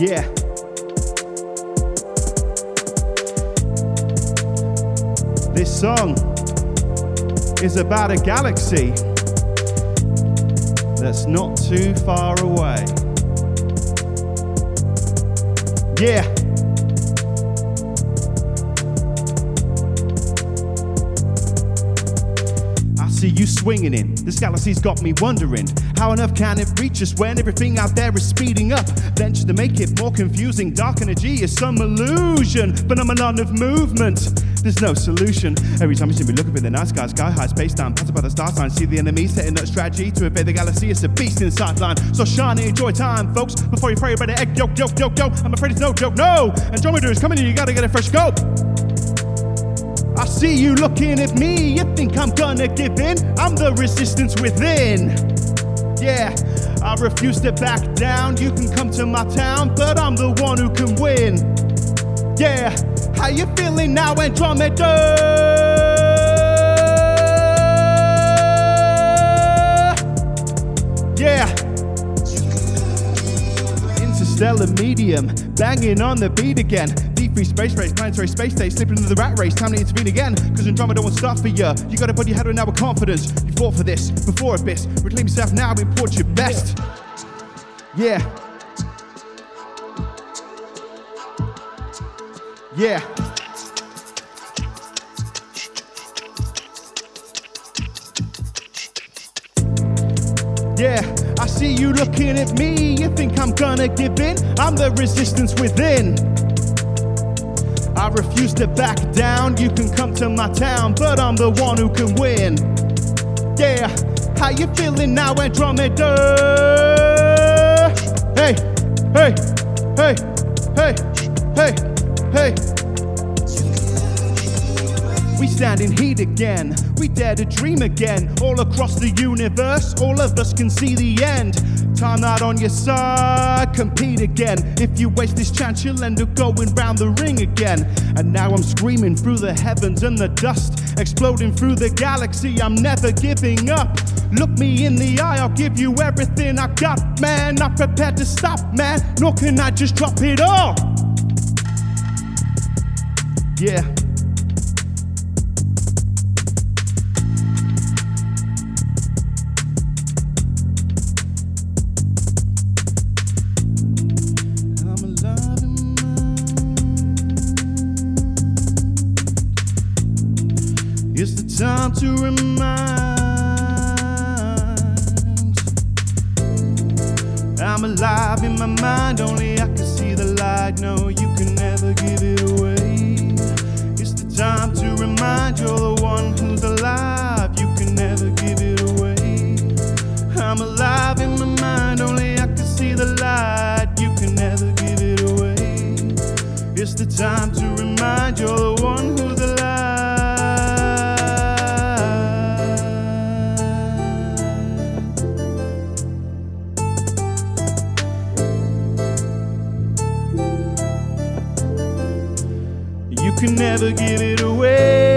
Yeah. This song is about a galaxy that's not too far away. Yeah. See you swinging in. This galaxy's got me wondering how on earth can it reach us when everything out there is speeding up? Venture to make it more confusing. Dark energy is some illusion, phenomenon of movement. There's no solution. Every time you see me look up in the night sky, sky high, space down, pass by the star sign, see the enemy setting up strategy to invade the galaxy. It's a beast in sideline. So shine and enjoy time, folks, before you pray about the egg. Yo, yo, yo, yo. I'm afraid it's no joke. No! And Andromeda is coming in, you gotta get a fresh go. I see you looking at me, you think I'm gonna give in? I'm the resistance within. Yeah, I refuse to back down. You can come to my town, but I'm the one who can win. Yeah, how you feeling now, Andromeda? Yeah. Interstellar medium, banging on the beat again. Free space race, planetary space state, slipping into the rat race. Time to intervene again, cause Andromeda won't stop for you. You gotta put your head on now with confidence. You fought for this before Abyss. Reclaim yourself now, import your best. Yeah. Yeah. Yeah, I see you looking at me. You think I'm gonna give in? I'm the resistance within. Refuse to back down. You can come to my town, but I'm the one who can win. Yeah, how you feeling now, Andromeda? Hey, hey, hey, hey, hey, hey. We stand in heat again. We dare to dream again. All across the universe, all of us can see the end. Time out on your side, compete again. If you waste this chance, you'll end up going round the ring again. And now I'm screaming through the heavens and the dust, exploding through the galaxy. I'm never giving up. Look me in the eye, I'll give you everything I got, man. Not prepared to stop, man. Nor can I just drop it all. Yeah. It's the time to remind. I'm alive in my mind, only I can see the light. No, you can never give it away. It's the time to remind you're can never give it away.